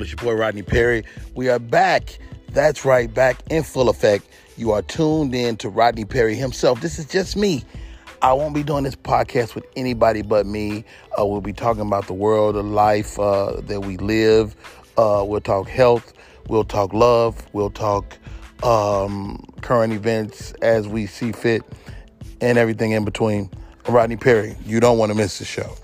people? It's your boy Rodney Perry. We are back. That's right, back in full effect. You are tuned in to Rodney Perry himself. This is just me. I won't be doing this podcast with anybody but me. Uh, we'll be talking about the world of life uh, that we live. Uh, we'll talk health. We'll talk love. We'll talk um, current events as we see fit and everything in between. Rodney Perry, you don't want to miss the show.